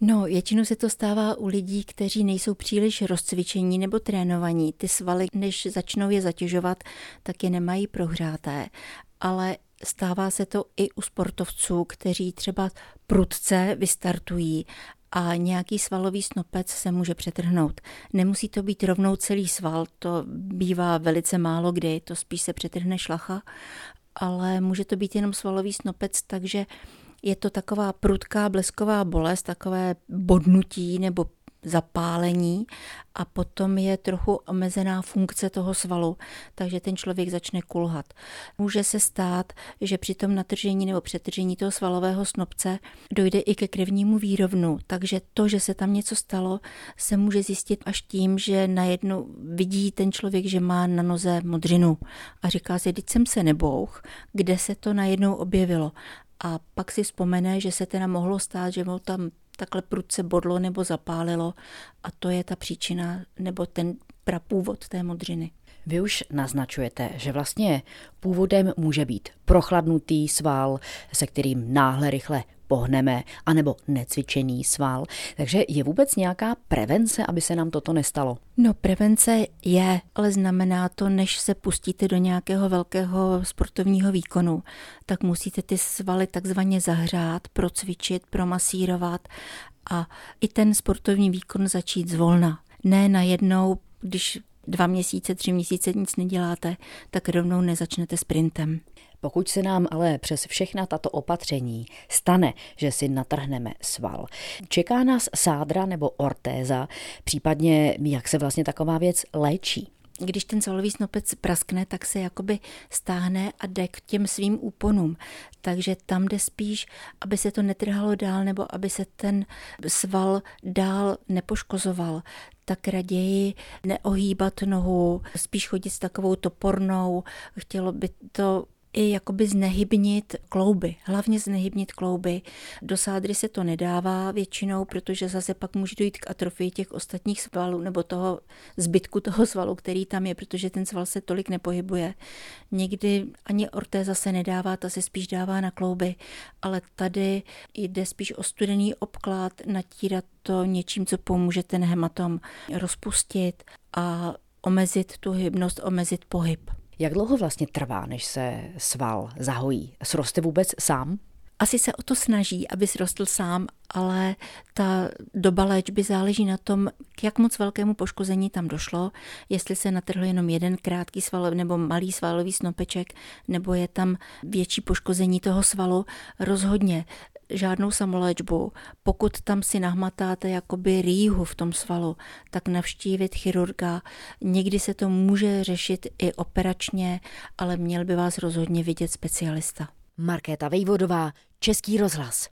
No, většinou se to stává u lidí, kteří nejsou příliš rozcvičení nebo trénovaní. Ty svaly, než začnou je zatěžovat, tak je nemají prohřáté. Ale stává se to i u sportovců, kteří třeba prudce vystartují a nějaký svalový snopec se může přetrhnout. Nemusí to být rovnou celý sval, to bývá velice málo kdy, to spíš se přetrhne šlacha, ale může to být jenom svalový snopec, takže je to taková prudká blesková bolest, takové bodnutí nebo zapálení a potom je trochu omezená funkce toho svalu, takže ten člověk začne kulhat. Může se stát, že při tom natržení nebo přetržení toho svalového snopce dojde i ke krevnímu výrovnu, takže to, že se tam něco stalo, se může zjistit až tím, že najednou vidí ten člověk, že má na noze modřinu a říká si, teď jsem se nebouch, kde se to najednou objevilo a pak si vzpomene, že se teda mohlo stát, že mu tam takhle prudce bodlo nebo zapálilo a to je ta příčina nebo ten prapůvod té modřiny. Vy už naznačujete, že vlastně původem může být prochladnutý sval, se kterým náhle rychle pohneme, anebo necvičený sval. Takže je vůbec nějaká prevence, aby se nám toto nestalo? No, prevence je, ale znamená to, než se pustíte do nějakého velkého sportovního výkonu, tak musíte ty svaly takzvaně zahřát, procvičit, promasírovat a i ten sportovní výkon začít zvolna. Ne najednou, když dva měsíce, tři měsíce nic neděláte, tak rovnou nezačnete sprintem. Pokud se nám ale přes všechna tato opatření stane, že si natrhneme sval, čeká nás sádra nebo ortéza, případně jak se vlastně taková věc léčí? když ten svalový snopec praskne, tak se jakoby stáhne a jde k těm svým úponům. Takže tam jde spíš, aby se to netrhalo dál nebo aby se ten sval dál nepoškozoval tak raději neohýbat nohu, spíš chodit s takovou topornou. Chtělo by to i jakoby znehybnit klouby, hlavně znehybnit klouby. Do sádry se to nedává většinou, protože zase pak může dojít k atrofii těch ostatních svalů nebo toho zbytku toho svalu, který tam je, protože ten sval se tolik nepohybuje. Někdy ani ortéza se nedává, ta se spíš dává na klouby, ale tady jde spíš o studený obklad, natírat to něčím, co pomůže ten hematom rozpustit a omezit tu hybnost, omezit pohyb. Jak dlouho vlastně trvá, než se sval zahojí? Sroste vůbec sám? Asi se o to snaží, aby srostl sám, ale ta doba léčby záleží na tom, k jak moc velkému poškození tam došlo, jestli se natrhl jenom jeden krátký sval nebo malý svalový snopeček, nebo je tam větší poškození toho svalu. Rozhodně žádnou samoléčbu. Pokud tam si nahmatáte jakoby rýhu v tom svalu, tak navštívit chirurga. Někdy se to může řešit i operačně, ale měl by vás rozhodně vidět specialista. Markéta Vejvodová, Český rozhlas.